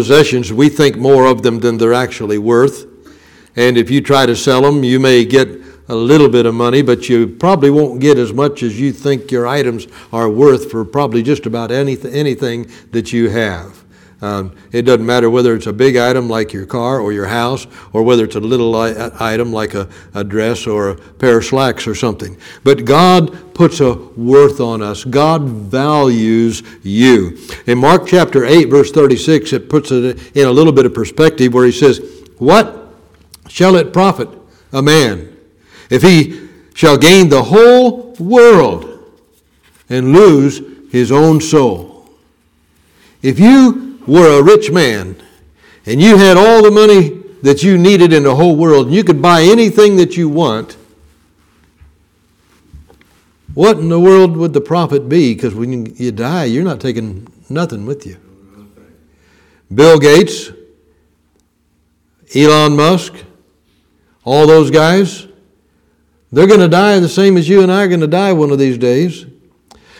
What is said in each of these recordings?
possessions, we think more of them than they're actually worth. And if you try to sell them, you may get a little bit of money, but you probably won't get as much as you think your items are worth for probably just about anything, anything that you have. Um, it doesn't matter whether it's a big item like your car or your house, or whether it's a little item like a, a dress or a pair of slacks or something. But God puts a worth on us. God values you. In Mark chapter 8, verse 36, it puts it in a little bit of perspective where he says, What shall it profit a man if he shall gain the whole world and lose his own soul? If you were a rich man and you had all the money that you needed in the whole world and you could buy anything that you want, what in the world would the profit be? Because when you die, you're not taking nothing with you. Bill Gates, Elon Musk, all those guys, they're going to die the same as you and I are going to die one of these days,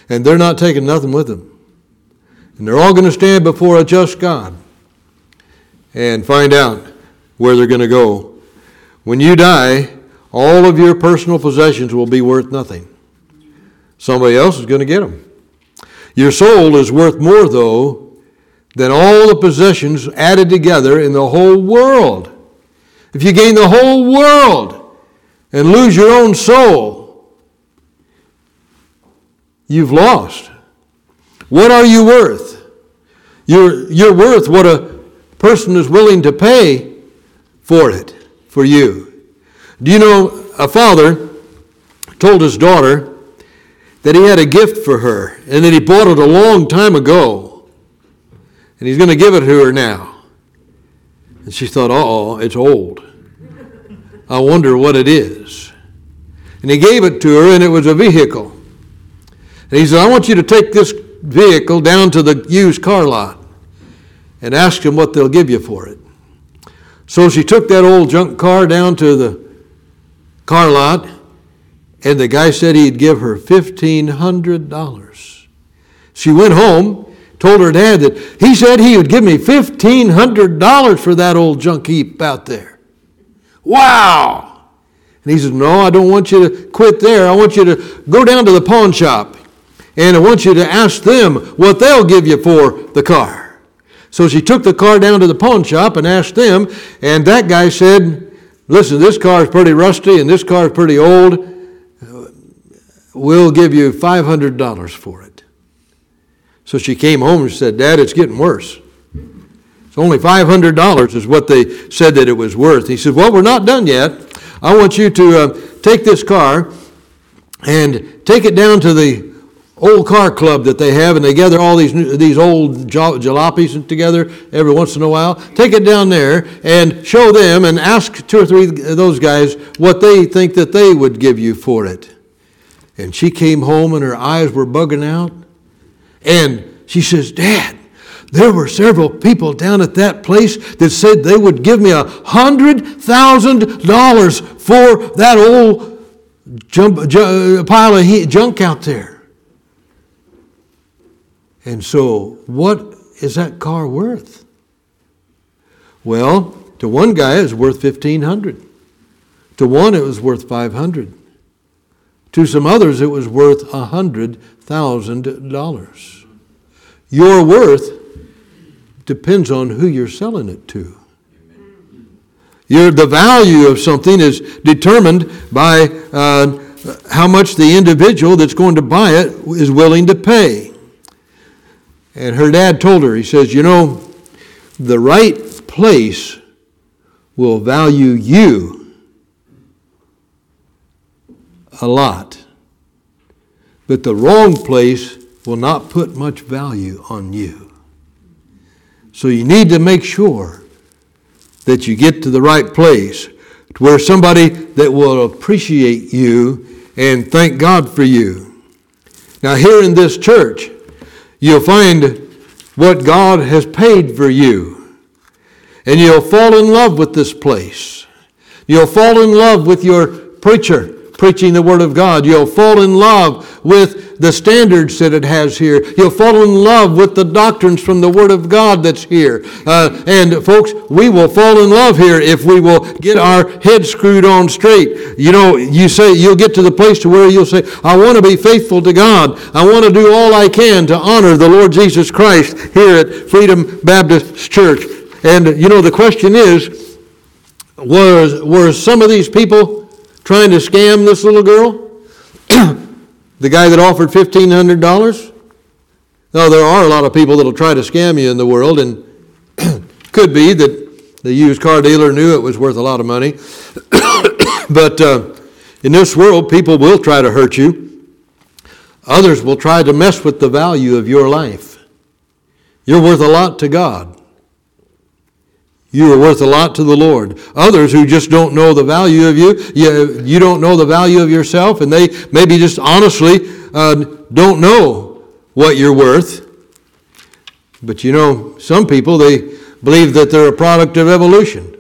and they're not taking nothing with them. And they're all going to stand before a just God and find out where they're going to go. When you die, all of your personal possessions will be worth nothing. Somebody else is going to get them. Your soul is worth more, though, than all the possessions added together in the whole world. If you gain the whole world and lose your own soul, you've lost. What are you worth? You're, you're worth what a person is willing to pay for it, for you. Do you know a father told his daughter that he had a gift for her and that he bought it a long time ago and he's going to give it to her now? And she thought, oh, it's old. I wonder what it is. And he gave it to her, and it was a vehicle. And he said, I want you to take this vehicle down to the used car lot and ask them what they'll give you for it. So she took that old junk car down to the car lot, and the guy said he'd give her $1,500. She went home, told her dad that he said he would give me $1,500 for that old junk heap out there. Wow! And he said, No, I don't want you to quit there. I want you to go down to the pawn shop and I want you to ask them what they'll give you for the car. So she took the car down to the pawn shop and asked them, and that guy said, Listen, this car is pretty rusty and this car is pretty old. We'll give you $500 for it. So she came home and said, Dad, it's getting worse. It's only $500 is what they said that it was worth. He said, Well, we're not done yet. I want you to uh, take this car and take it down to the old car club that they have, and they gather all these new, these old jalopies together every once in a while. Take it down there and show them, and ask two or three of those guys what they think that they would give you for it. And she came home, and her eyes were bugging out, and she says, "Dad." There were several people down at that place that said they would give me a hundred thousand dollars for that old jump, pile of junk out there. And so, what is that car worth? Well, to one guy it was worth 1500 To one it was worth 500 To some others it was worth $100,000. Your worth depends on who you're selling it to. Your, the value of something is determined by uh, how much the individual that's going to buy it is willing to pay. And her dad told her, he says, You know, the right place will value you a lot, but the wrong place will not put much value on you. So you need to make sure that you get to the right place to where somebody that will appreciate you and thank God for you. Now, here in this church, You'll find what God has paid for you. And you'll fall in love with this place. You'll fall in love with your preacher, preaching the Word of God. You'll fall in love with the standards that it has here. You'll fall in love with the doctrines from the Word of God that's here. Uh, and folks, we will fall in love here if we will get our head screwed on straight. You know, you say you'll get to the place to where you'll say, I want to be faithful to God. I want to do all I can to honor the Lord Jesus Christ here at Freedom Baptist Church. And you know, the question is, was were some of these people trying to scam this little girl? The guy that offered $1,500? No, there are a lot of people that'll try to scam you in the world, and could be that the used car dealer knew it was worth a lot of money. but uh, in this world, people will try to hurt you. Others will try to mess with the value of your life. You're worth a lot to God. You are worth a lot to the Lord. Others who just don't know the value of you, you, you don't know the value of yourself, and they maybe just honestly uh, don't know what you're worth. But you know, some people, they believe that they're a product of evolution.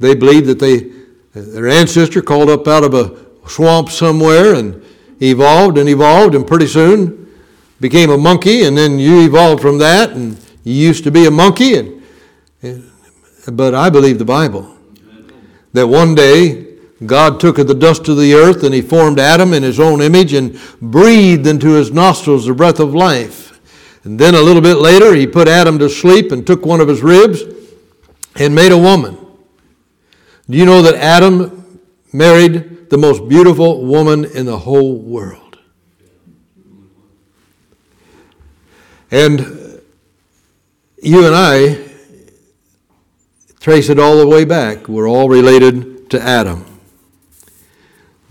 They believe that they, their ancestor called up out of a swamp somewhere and evolved and evolved, and pretty soon became a monkey, and then you evolved from that, and you used to be a monkey, and, and but I believe the Bible. That one day God took of the dust of the earth and he formed Adam in his own image and breathed into his nostrils the breath of life. And then a little bit later, he put Adam to sleep and took one of his ribs and made a woman. Do you know that Adam married the most beautiful woman in the whole world? And you and I trace it all the way back. We're all related to Adam.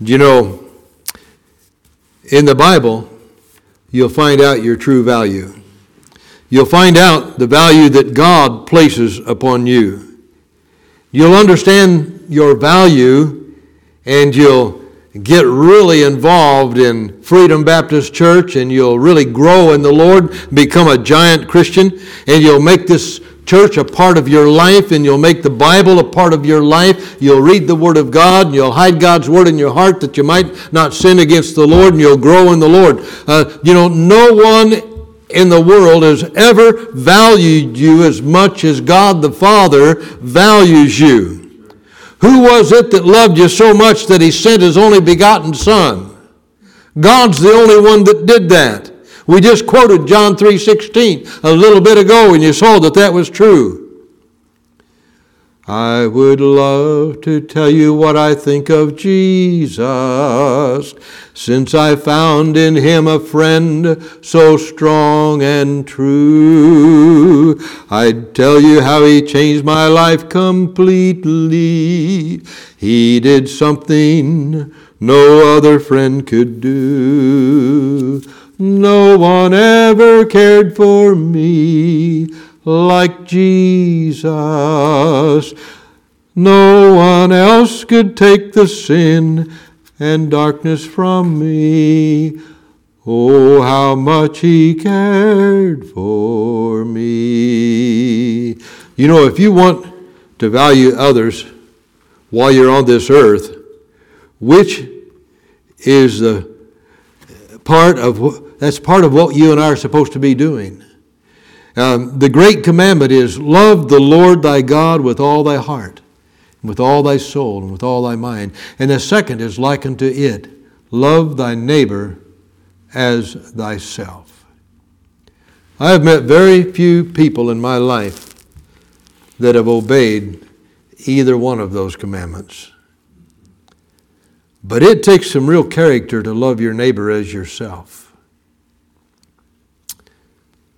Do you know, in the Bible, you'll find out your true value. You'll find out the value that God places upon you. You'll understand your value and you'll get really involved in Freedom Baptist Church and you'll really grow in the Lord, become a giant Christian, and you'll make this church a part of your life and you'll make the Bible a part of your life. You'll read the Word of God and you'll hide God's Word in your heart that you might not sin against the Lord and you'll grow in the Lord. Uh, you know, no one in the world has ever valued you as much as God the Father values you. Who was it that loved you so much that He sent His only begotten Son? God's the only one that did that. We just quoted John 3:16 a little bit ago and you saw that that was true. I would love to tell you what I think of Jesus, since I found in him a friend so strong and true. I'd tell you how he changed my life completely. He did something no other friend could do. No one ever cared for me like Jesus. No one else could take the sin and darkness from me. Oh, how much he cared for me. You know, if you want to value others while you're on this earth, which is the part of that's part of what you and I are supposed to be doing. Um, the great commandment is love the Lord thy God with all thy heart, with all thy soul, and with all thy mind. And the second is like unto it love thy neighbor as thyself. I have met very few people in my life that have obeyed either one of those commandments. But it takes some real character to love your neighbor as yourself.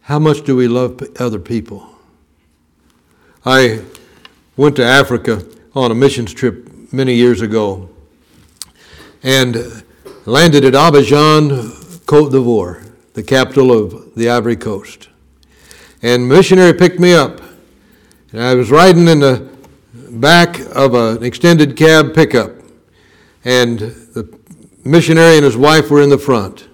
How much do we love other people? I went to Africa on a missions trip many years ago and landed at Abidjan, Cote d'Ivoire, the capital of the Ivory Coast. And missionary picked me up. And I was riding in the back of an extended cab pickup. And the missionary and his wife were in the front.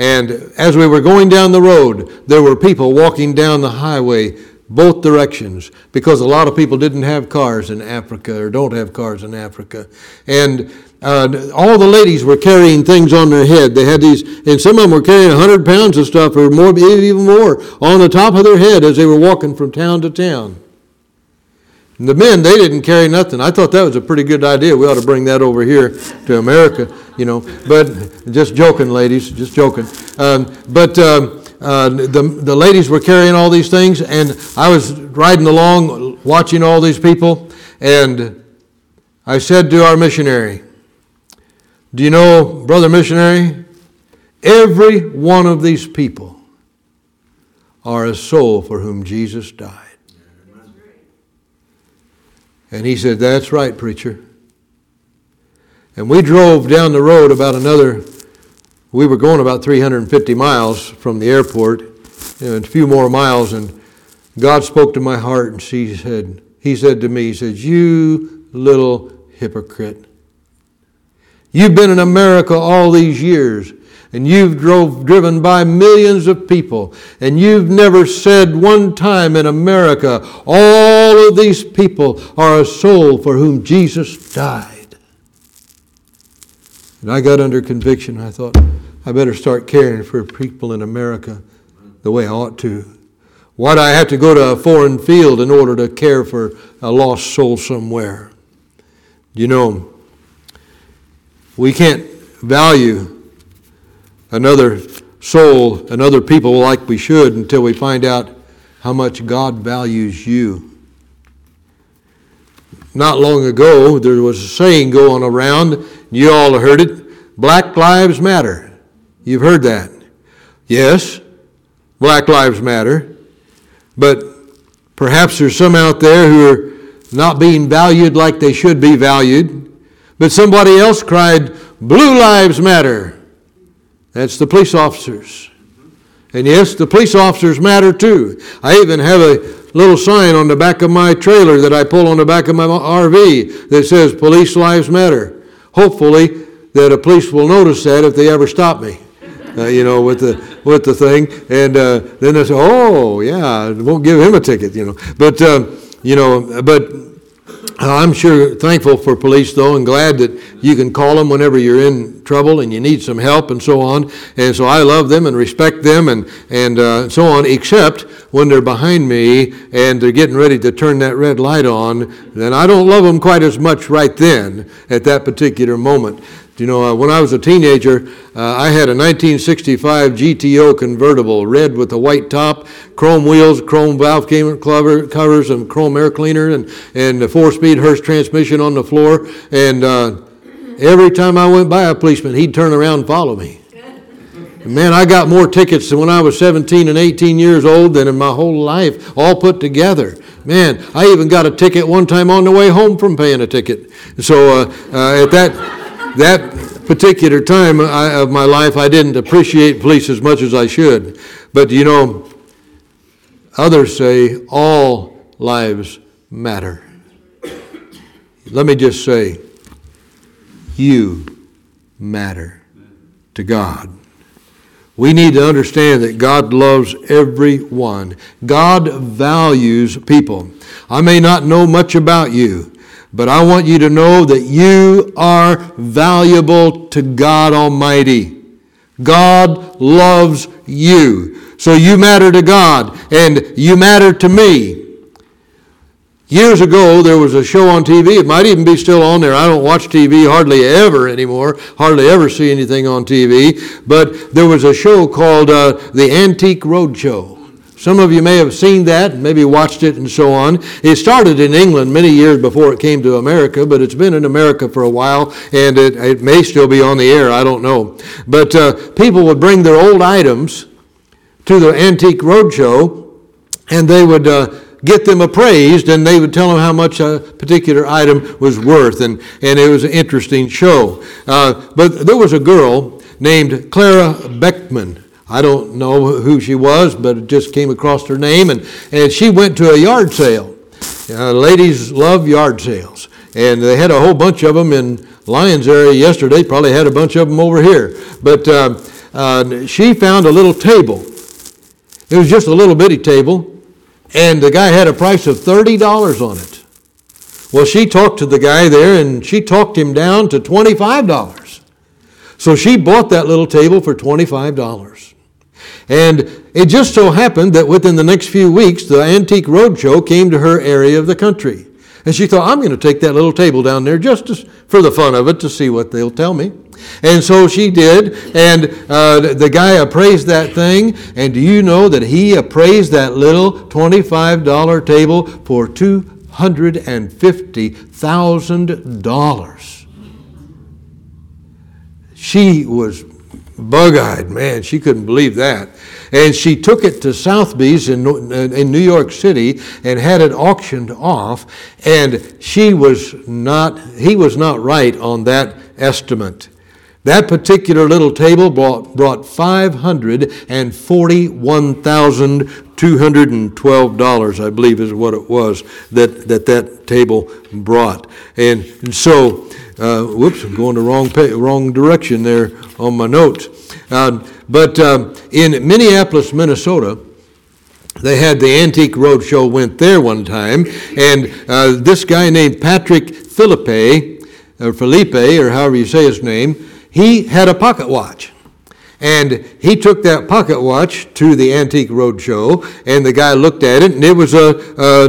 And as we were going down the road, there were people walking down the highway both directions because a lot of people didn't have cars in Africa or don't have cars in Africa. And uh, all the ladies were carrying things on their head. They had these, and some of them were carrying 100 pounds of stuff or more, even more, on the top of their head as they were walking from town to town. The men, they didn't carry nothing. I thought that was a pretty good idea. We ought to bring that over here to America, you know. But just joking, ladies, just joking. Um, but um, uh, the, the ladies were carrying all these things, and I was riding along watching all these people, and I said to our missionary, Do you know, brother missionary, every one of these people are a soul for whom Jesus died. And he said, That's right, preacher. And we drove down the road about another, we were going about 350 miles from the airport, and a few more miles, and God spoke to my heart and he said, He said to me, He said, You little hypocrite. You've been in America all these years and you've drove, driven by millions of people, and you've never said one time in America, all of these people are a soul for whom Jesus died. And I got under conviction. I thought, I better start caring for people in America the way I ought to. Why do I have to go to a foreign field in order to care for a lost soul somewhere? You know, we can't value another soul and other people like we should until we find out how much God values you. Not long ago, there was a saying going around, you all heard it Black Lives Matter. You've heard that. Yes, Black Lives Matter. But perhaps there's some out there who are not being valued like they should be valued. But somebody else cried, Blue Lives Matter. That's the police officers. And yes, the police officers matter too. I even have a little sign on the back of my trailer that I pull on the back of my RV that says Police Lives Matter. Hopefully, that a police will notice that if they ever stop me. Uh, you know, with the with the thing, and uh, then they say, "Oh, yeah, won't give him a ticket," you know. But uh, you know, but I'm sure thankful for police, though, and glad that you can call them whenever you're in trouble and you need some help and so on. And so I love them and respect them and, and uh, so on, except when they're behind me and they're getting ready to turn that red light on, then I don't love them quite as much right then at that particular moment. You know, uh, when I was a teenager, uh, I had a 1965 GTO convertible, red with a white top, chrome wheels, chrome valve cover, covers, and chrome air cleaner, and, and a four-speed Hurst transmission on the floor. And uh, every time I went by a policeman, he'd turn around and follow me. Man, I got more tickets when I was 17 and 18 years old than in my whole life, all put together. Man, I even got a ticket one time on the way home from paying a ticket. So uh, uh, at that that particular time of my life, I didn't appreciate police as much as I should. But you know, others say all lives matter. Let me just say, you matter to God. We need to understand that God loves everyone. God values people. I may not know much about you, but I want you to know that you are valuable to God Almighty. God loves you. So you matter to God and you matter to me. Years ago, there was a show on TV. It might even be still on there. I don't watch TV hardly ever anymore, hardly ever see anything on TV. But there was a show called uh, The Antique Roadshow. Some of you may have seen that, maybe watched it, and so on. It started in England many years before it came to America, but it's been in America for a while, and it, it may still be on the air. I don't know. But uh, people would bring their old items to the antique roadshow, and they would. Uh, get them appraised and they would tell them how much a particular item was worth and, and it was an interesting show uh, but there was a girl named clara beckman I don't know who she was, but it just came across her name. And, and she went to a yard sale. Uh, ladies love yard sales. And they had a whole bunch of them in Lyons area yesterday. Probably had a bunch of them over here. But uh, uh, she found a little table. It was just a little bitty table. And the guy had a price of $30 on it. Well, she talked to the guy there and she talked him down to $25. So she bought that little table for $25. And it just so happened that within the next few weeks, the Antique Roadshow came to her area of the country. And she thought, I'm going to take that little table down there just to, for the fun of it to see what they'll tell me. And so she did, and uh, the guy appraised that thing. And do you know that he appraised that little $25 table for $250,000? She was bug eyed, man. She couldn't believe that. And she took it to Sotheby's in, uh, in New York City and had it auctioned off. And she was not, he was not right on that estimate. That particular little table brought, brought $541,212, I believe is what it was that that, that table brought. And so, uh, whoops, I'm going the wrong, wrong direction there on my notes. Uh, but um, in Minneapolis, Minnesota, they had the Antique Roadshow went there one time, and uh, this guy named Patrick Philippe, or Felipe, or however you say his name, he had a pocket watch. And he took that pocket watch to the Antique Roadshow, and the guy looked at it, and it was a, a,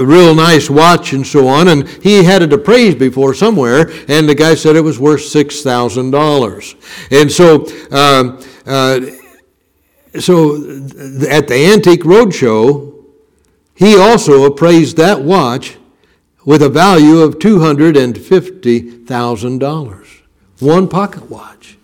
a, real nice watch and so on. And he had it appraised before somewhere, and the guy said it was worth $6,000. And so, um, uh, so at the Antique Roadshow, he also appraised that watch with a value of $250,000 one pocket watch.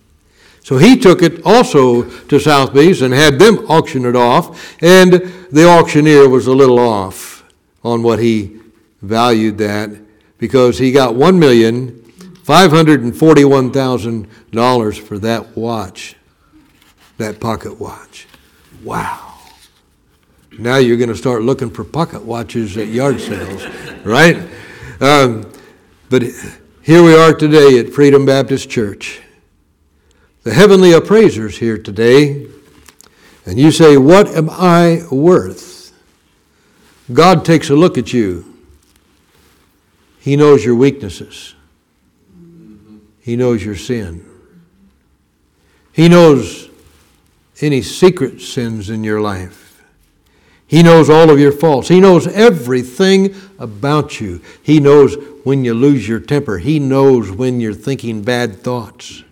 So he took it also to Sotheby's and had them auction it off, and the auctioneer was a little off on what he valued that because he got one million five hundred and forty-one thousand dollars for that watch, that pocket watch. Wow. Now you're going to start looking for pocket watches at yard sales, right? Um, but here we are today at Freedom Baptist Church. The heavenly appraisers here today, and you say, What am I worth? God takes a look at you. He knows your weaknesses, He knows your sin, He knows any secret sins in your life. He knows all of your faults. He knows everything about you. He knows when you lose your temper. He knows when you're thinking bad thoughts.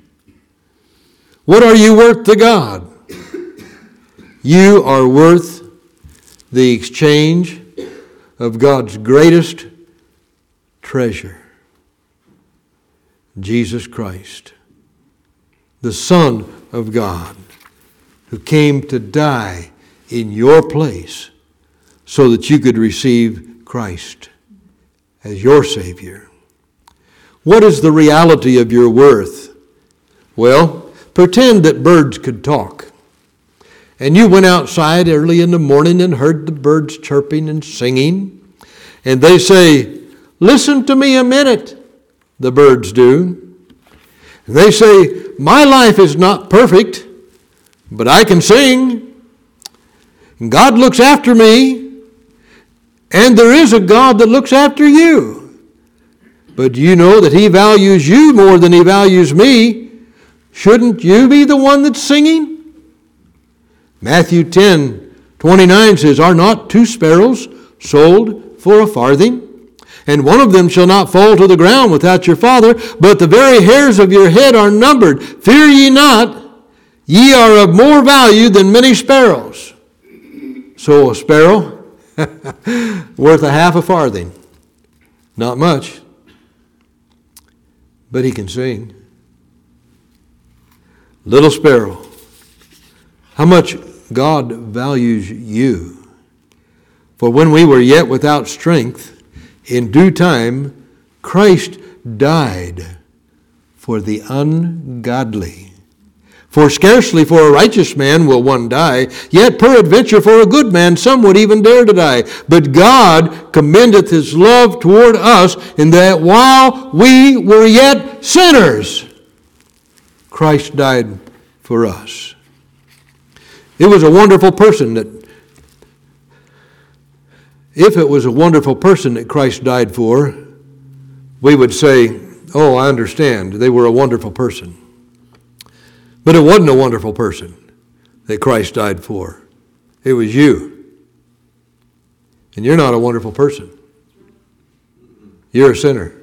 What are you worth to God? You are worth the exchange of God's greatest treasure Jesus Christ, the Son of God, who came to die in your place so that you could receive Christ as your Savior. What is the reality of your worth? Well, pretend that birds could talk. And you went outside early in the morning and heard the birds chirping and singing. And they say, Listen to me a minute, the birds do. And they say, My life is not perfect, but I can sing. God looks after me. And there is a God that looks after you. But you know that He values you more than He values me? Shouldn't you be the one that's singing? Matthew 10 29 says, Are not two sparrows sold for a farthing? And one of them shall not fall to the ground without your Father, but the very hairs of your head are numbered. Fear ye not, ye are of more value than many sparrows. So a sparrow worth a half a farthing. Not much, but he can sing. Little sparrow, how much God values you. For when we were yet without strength, in due time, Christ died for the ungodly. For scarcely for a righteous man will one die, yet peradventure for a good man some would even dare to die. But God commendeth his love toward us in that while we were yet sinners, Christ died for us. It was a wonderful person that if it was a wonderful person that Christ died for, we would say, Oh, I understand. They were a wonderful person. But it wasn't a wonderful person that Christ died for, it was you. And you're not a wonderful person, you're a sinner.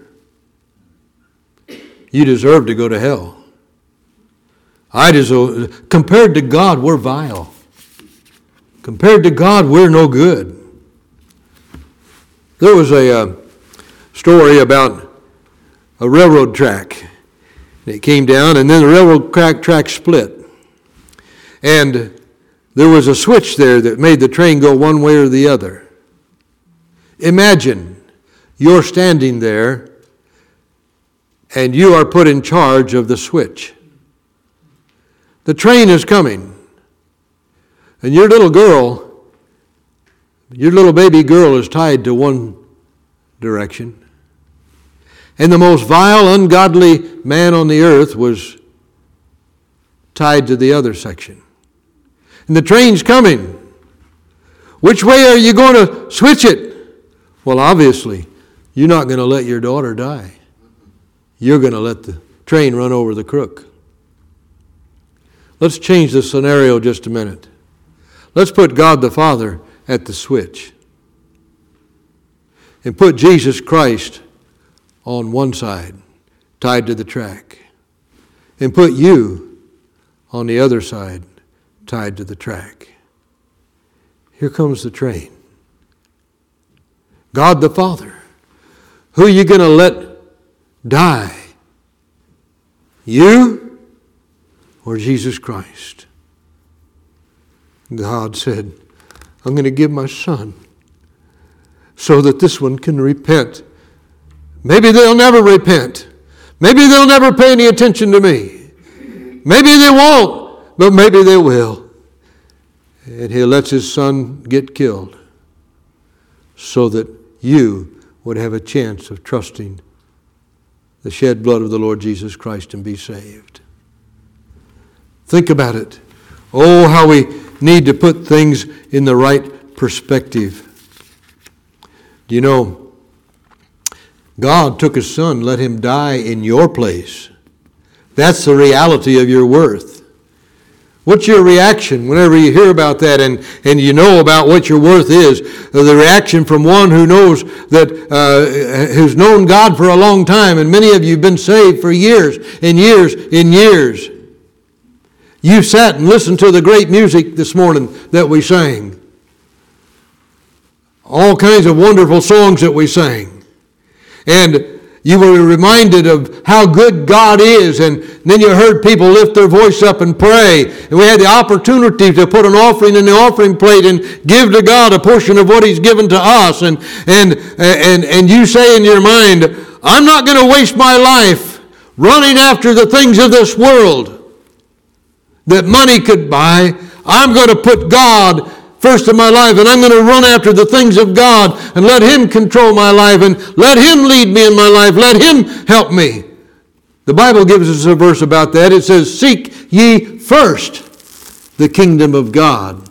You deserve to go to hell. I deserve, compared to God, we're vile. Compared to God, we're no good. There was a uh, story about a railroad track. It came down, and then the railroad track, track split. And there was a switch there that made the train go one way or the other. Imagine you're standing there and you are put in charge of the switch. The train is coming, and your little girl, your little baby girl, is tied to one direction. And the most vile, ungodly man on the earth was tied to the other section. And the train's coming. Which way are you going to switch it? Well, obviously, you're not going to let your daughter die. You're going to let the train run over the crook. Let's change the scenario just a minute. Let's put God the Father at the switch and put Jesus Christ on one side, tied to the track, and put you on the other side, tied to the track. Here comes the train. God the Father. Who are you going to let die? You or Jesus Christ? God said, I'm going to give my son so that this one can repent Maybe they'll never repent. Maybe they'll never pay any attention to me. Maybe they won't, but maybe they will. And he lets his son get killed so that you would have a chance of trusting the shed blood of the Lord Jesus Christ and be saved. Think about it. Oh, how we need to put things in the right perspective. Do you know? God took his son, let him die in your place. That's the reality of your worth. What's your reaction whenever you hear about that and, and you know about what your worth is? The reaction from one who knows that, uh, who's known God for a long time, and many of you have been saved for years and years and years. You sat and listened to the great music this morning that we sang. All kinds of wonderful songs that we sang. And you were reminded of how good God is, and then you heard people lift their voice up and pray. And we had the opportunity to put an offering in the offering plate and give to God a portion of what He's given to us. And, and, and, and you say in your mind, I'm not going to waste my life running after the things of this world that money could buy. I'm going to put God first in my life, and I'm going to run after the things of God and let Him control my life and let Him lead me in my life. Let Him help me. The Bible gives us a verse about that. It says, Seek ye first the kingdom of God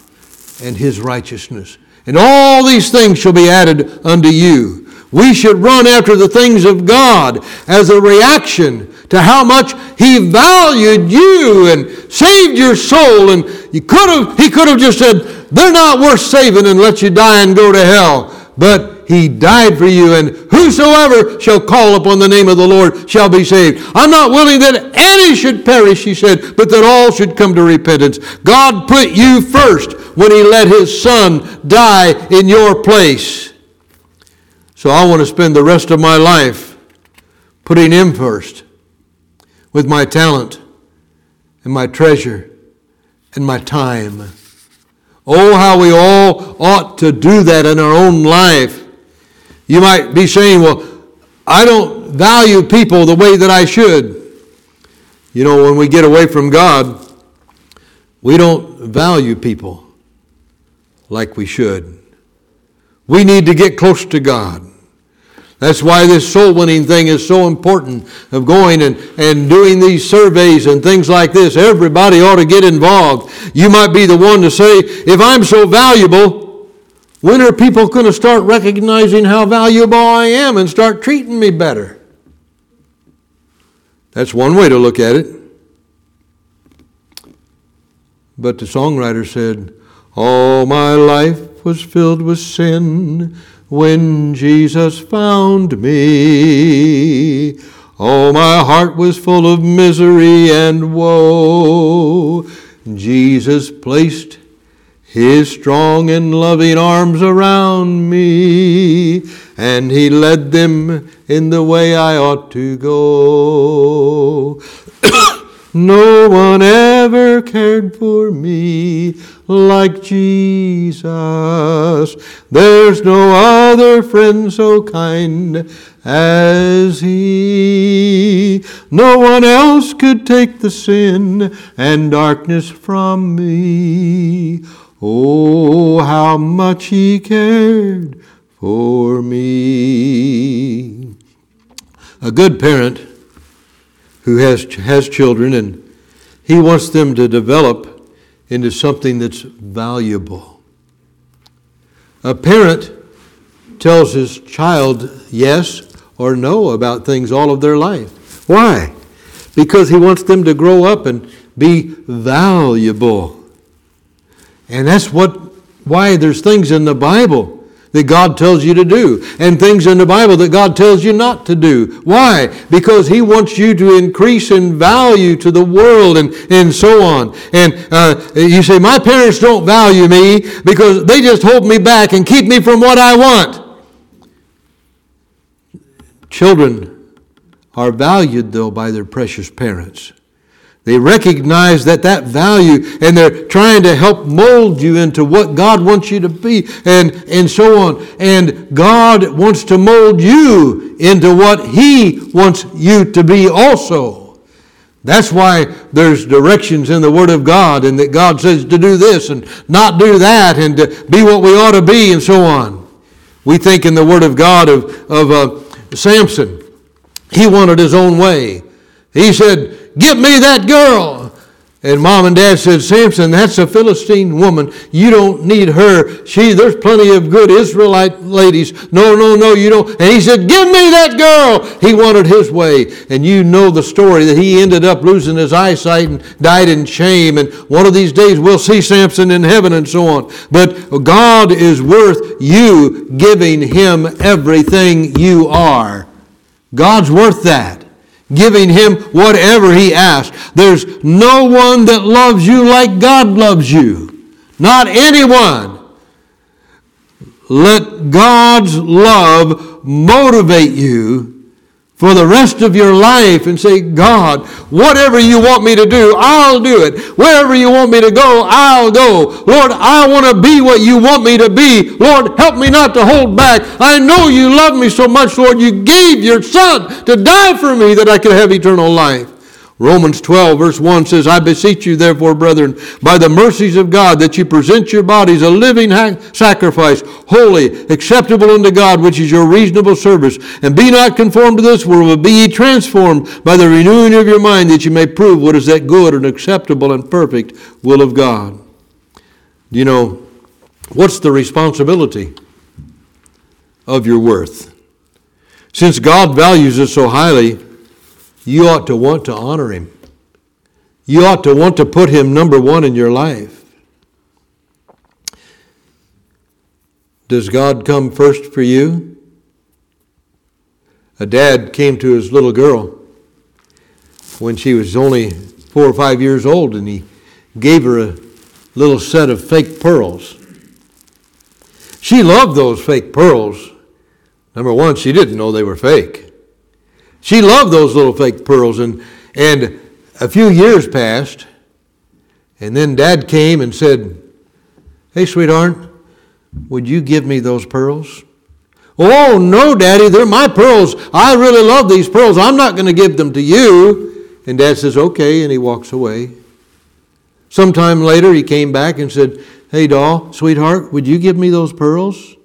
and His righteousness, and all these things shall be added unto you. We should run after the things of God as a reaction to how much He valued you and saved your soul. And you could have, He could have just said, they're not worth saving and let you die and go to hell. But he died for you, and whosoever shall call upon the name of the Lord shall be saved. I'm not willing that any should perish, he said, but that all should come to repentance. God put you first when he let his son die in your place. So I want to spend the rest of my life putting him first with my talent and my treasure and my time. Oh, how we all ought to do that in our own life. You might be saying, well, I don't value people the way that I should. You know, when we get away from God, we don't value people like we should. We need to get close to God. That's why this soul winning thing is so important of going and, and doing these surveys and things like this. Everybody ought to get involved. You might be the one to say, if I'm so valuable, When are people going to start recognizing how valuable I am and start treating me better? That's one way to look at it. But the songwriter said, All my life was filled with sin when Jesus found me. Oh, my heart was full of misery and woe. Jesus placed his strong and loving arms around me, and he led them in the way I ought to go. no one ever cared for me like Jesus. There's no other friend so kind as he. No one else could take the sin and darkness from me. Oh, how much he cared for me. A good parent who has, has children and he wants them to develop into something that's valuable. A parent tells his child yes or no about things all of their life. Why? Because he wants them to grow up and be valuable. And that's what why there's things in the Bible that God tells you to do and things in the Bible that God tells you not to do. Why? Because He wants you to increase in value to the world and, and so on. And uh, you say, My parents don't value me because they just hold me back and keep me from what I want. Children are valued, though, by their precious parents. They recognize that that value and they're trying to help mold you into what God wants you to be and, and so on. And God wants to mold you into what He wants you to be also. That's why there's directions in the Word of God and that God says to do this and not do that and to be what we ought to be and so on. We think in the Word of God of, of uh, Samson. He wanted his own way. He said, Get me that girl. And mom and dad said, Samson, that's a Philistine woman. You don't need her. She, there's plenty of good Israelite ladies. No, no, no, you don't. And he said, Give me that girl. He wanted his way. And you know the story that he ended up losing his eyesight and died in shame. And one of these days we'll see Samson in heaven and so on. But God is worth you giving him everything you are. God's worth that giving him whatever he asks. There's no one that loves you like God loves you. Not anyone. Let God's love motivate you for the rest of your life and say, God, whatever you want me to do, I'll do it. Wherever you want me to go, I'll go. Lord, I want to be what you want me to be. Lord, help me not to hold back. I know you love me so much, Lord. You gave your Son to die for me that I could have eternal life. Romans 12, verse 1 says, I beseech you, therefore, brethren, by the mercies of God, that you present your bodies a living sacrifice, holy, acceptable unto God, which is your reasonable service. And be not conformed to this world, but be ye transformed by the renewing of your mind, that you may prove what is that good and acceptable and perfect will of God. You know, what's the responsibility of your worth? Since God values us so highly, you ought to want to honor him. You ought to want to put him number one in your life. Does God come first for you? A dad came to his little girl when she was only four or five years old and he gave her a little set of fake pearls. She loved those fake pearls. Number one, she didn't know they were fake. She loved those little fake pearls. And, and a few years passed, and then Dad came and said, Hey, sweetheart, would you give me those pearls? Oh, no, Daddy, they're my pearls. I really love these pearls. I'm not going to give them to you. And Dad says, Okay, and he walks away. Sometime later, he came back and said, Hey, doll, sweetheart, would you give me those pearls?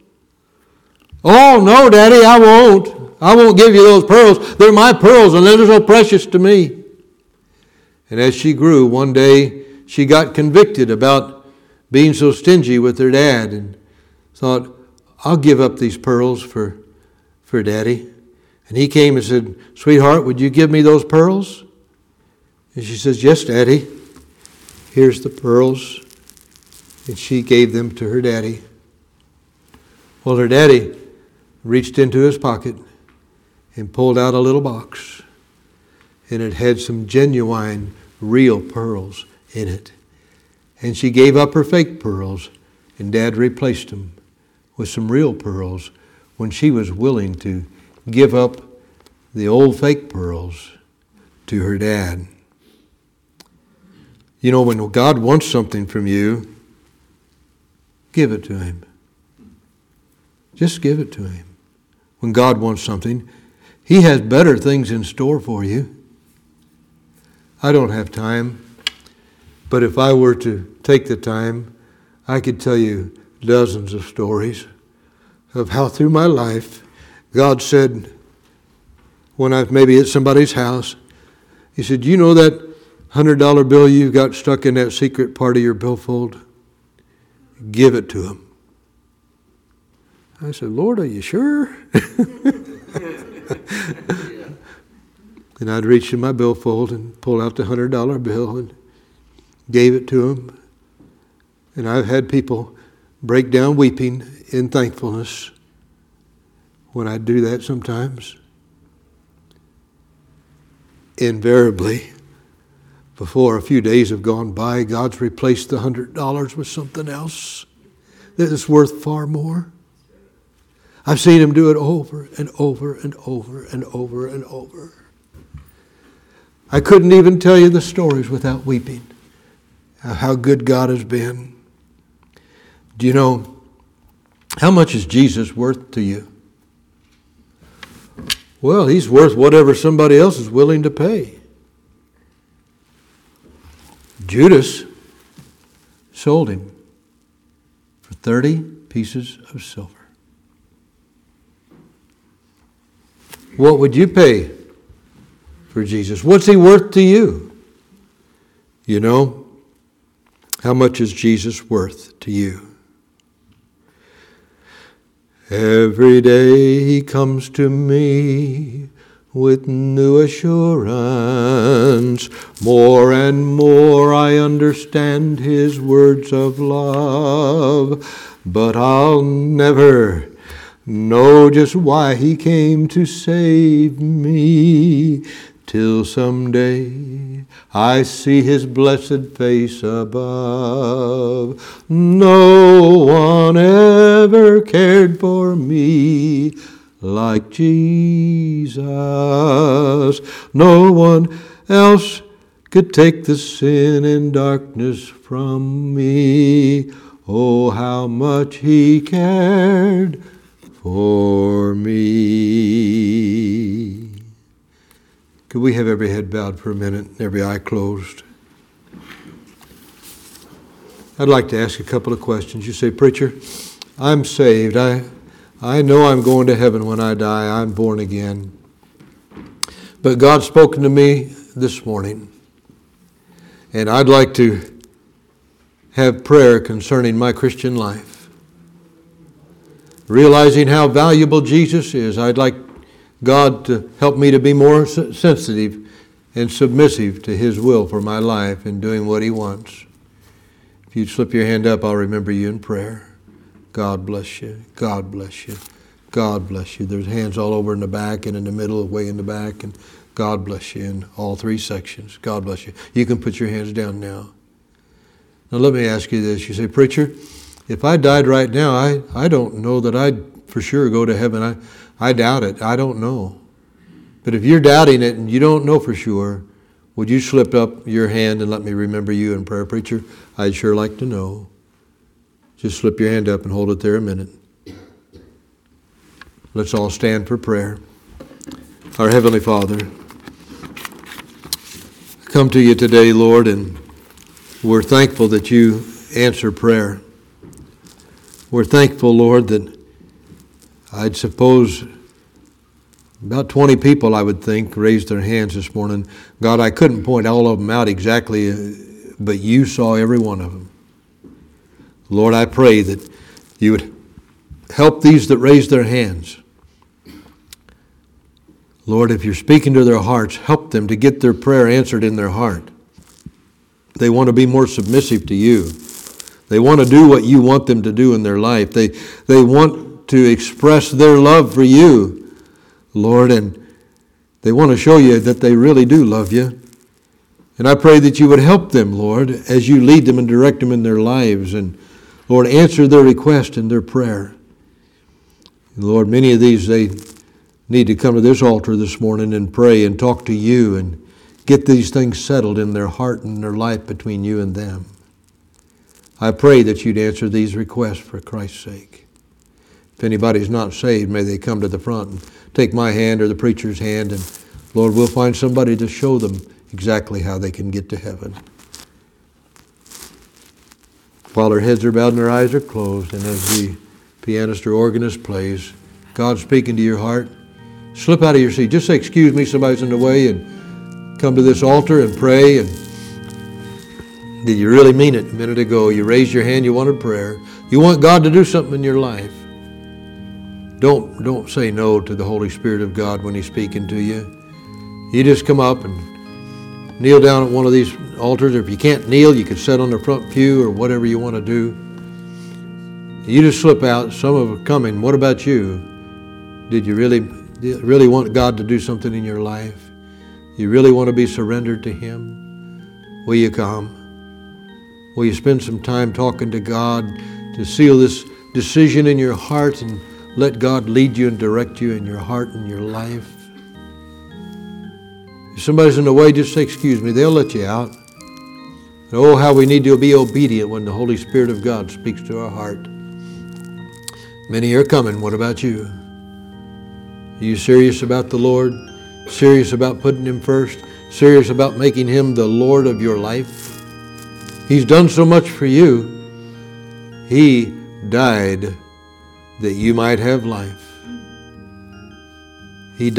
Oh, no, Daddy, I won't. I won't give you those pearls. They're my pearls, and they're so precious to me. And as she grew, one day she got convicted about being so stingy with her dad. And thought, I'll give up these pearls for, for Daddy. And he came and said, Sweetheart, would you give me those pearls? And she says, Yes, Daddy. Here's the pearls. And she gave them to her daddy. Well, her daddy reached into his pocket and pulled out a little box. And it had some genuine, real pearls in it. And she gave up her fake pearls, and Dad replaced them with some real pearls when she was willing to give up the old fake pearls to her dad. You know, when God wants something from you, give it to Him. Just give it to Him. When God wants something, He has better things in store for you. I don't have time, but if I were to take the time, I could tell you dozens of stories of how through my life God said, when I maybe at somebody's house, He said, You know that $100 bill you've got stuck in that secret part of your billfold? Give it to him. I said, Lord, are you sure? and I'd reach in my billfold and pull out the $100 bill and gave it to him. And I've had people break down weeping in thankfulness when I do that sometimes. Invariably, before a few days have gone by, God's replaced the hundred dollars with something else that is worth far more. I've seen him do it over and over and over and over and over. I couldn't even tell you the stories without weeping. Uh, how good God has been. Do you know how much is Jesus worth to you? Well, he's worth whatever somebody else is willing to pay. Judas sold him for 30 pieces of silver. What would you pay for Jesus? What's he worth to you? You know, how much is Jesus worth to you? Every day he comes to me with new assurance. More and more I understand his words of love, but I'll never know just why he came to save me till someday I see his blessed face above. No one ever cared for me like Jesus. No one else could take the sin and darkness from me. Oh, how much he cared for me. Could we have every head bowed for a minute, and every eye closed? I'd like to ask a couple of questions. You say, Preacher, I'm saved. I, I know I'm going to heaven when I die. I'm born again. But God's spoken to me this morning, and I'd like to have prayer concerning my Christian life. Realizing how valuable Jesus is, I'd like God to help me to be more sensitive and submissive to His will for my life and doing what He wants. If you'd slip your hand up, I'll remember you in prayer. God bless you. God bless you. God bless you. There's hands all over in the back and in the middle, way in the back, and God bless you in all three sections. God bless you. You can put your hands down now. Now, let me ask you this. You say, Preacher, if I died right now, I, I don't know that I'd for sure go to heaven. I, I doubt it. I don't know. But if you're doubting it and you don't know for sure, would you slip up your hand and let me remember you in prayer, Preacher? I'd sure like to know. Just slip your hand up and hold it there a minute. Let's all stand for prayer. Our Heavenly Father, come to you today, Lord, and we're thankful that you answer prayer. We're thankful, Lord, that I'd suppose about 20 people, I would think, raised their hands this morning. God, I couldn't point all of them out exactly, uh, but you saw every one of them. Lord, I pray that you would help these that raise their hands. Lord, if you're speaking to their hearts, help them to get their prayer answered in their heart. They want to be more submissive to you. They want to do what you want them to do in their life. They, they want to express their love for you, Lord, and they want to show you that they really do love you. And I pray that you would help them, Lord, as you lead them and direct them in their lives. And, Lord, answer their request and their prayer. Lord, many of these, they need to come to this altar this morning and pray and talk to you and get these things settled in their heart and their life between you and them. I pray that you'd answer these requests for Christ's sake. If anybody's not saved, may they come to the front and take my hand or the preacher's hand, and Lord, we'll find somebody to show them exactly how they can get to heaven. While their heads are bowed and their eyes are closed, and as the pianist or organist plays, God speaking to your heart, slip out of your seat. Just say, Excuse me, somebody's in the way, and come to this altar and pray. And did you really mean it a minute ago? You raised your hand, you wanted prayer. You want God to do something in your life. Don't, don't say no to the Holy Spirit of God when He's speaking to you. You just come up and kneel down at one of these altars. Or if you can't kneel, you can sit on the front pew or whatever you want to do. You just slip out. Some of them coming. What about you? Did you really, really want God to do something in your life? You really want to be surrendered to Him? Will you come? Will you spend some time talking to God to seal this decision in your heart and let God lead you and direct you in your heart and your life. If somebody's in the way, just say, Excuse me, they'll let you out. And oh, how we need to be obedient when the Holy Spirit of God speaks to our heart. Many are coming. What about you? Are you serious about the Lord? Serious about putting Him first? Serious about making Him the Lord of your life? He's done so much for you. He died that you might have life.